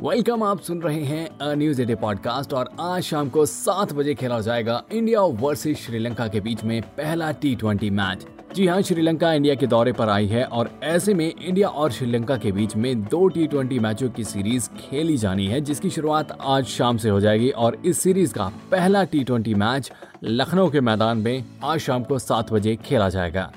Welcome, आप सुन रहे हैं अ न्यूज़ एडे पॉडकास्ट और आज शाम को सात बजे खेला जाएगा इंडिया वर्सेस श्रीलंका के बीच में पहला टी ट्वेंटी मैच जी हाँ श्रीलंका इंडिया के दौरे पर आई है और ऐसे में इंडिया और श्रीलंका के बीच में दो टी ट्वेंटी मैचों की सीरीज़ खेली जानी है, जिसकी शुरुआत आज शाम से हो जाएगी और इस सीरीज़ का पहला टी ट्वेंटी मैच लखनऊ के मैदान में आज शाम को सात बजे खेला जाएगा।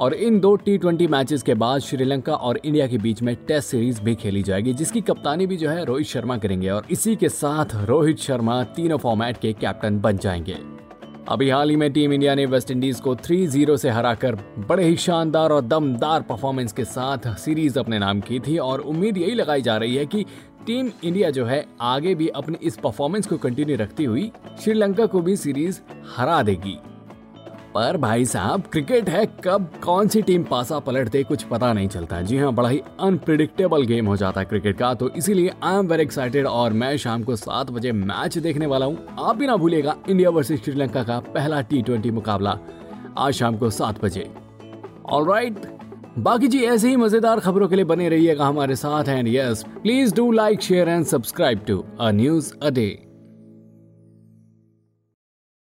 और इन दो टी ट्वेंटी मैचेस के बाद श्रीलंका और इंडिया के बीच में टेस्ट सीरीज़ भी खेली जाएगी, जिसकी कप्तानी भी जो है रोहित शर्मा करेंगे और इसी के साथ रोहित शर्मा तीनों फॉर्मेट के कैप्टन बन जाएँगे। अभी हाल ही में टीम इंडिया ने वेस्ट इंडीज को 3-0 से हराकर बड़े ही शानदार और दमदार परफॉर्मेंस के साथ सीरीज़ अपने नाम की थी और उम्मीद यही लगाई जा रही है कि टीम इंडिया जो है आगे भी अपनी इस परफॉर्मेंस को कंटिन्यू रखती हुई श्रीलंका को भी सीरीज़ हरा देगी। पर भाई साहब क्रिकेट है, कब कौन सी टीम पासा पलट दे कुछ पता नहीं चलता। जी हाँ बड़ा ही अनप्रिडिक्टेबल गेम हो जाता है क्रिकेट का तो इसीलिए आई एम वेरी एक्साइटेड और मैं शाम को सात बजे मैच देखने वाला हूँ। आप भी ना भूलिएगा इंडिया वर्सेस श्रीलंका का पहला टी ट्वेंटी मुकाबला आज शाम को सात बजे। ऑलराइट बाकी जी ऐसे ही मज़ेदार खबरों के लिए बने रहिएगा हमारे साथ and yes please do like share and subscribe to a news a day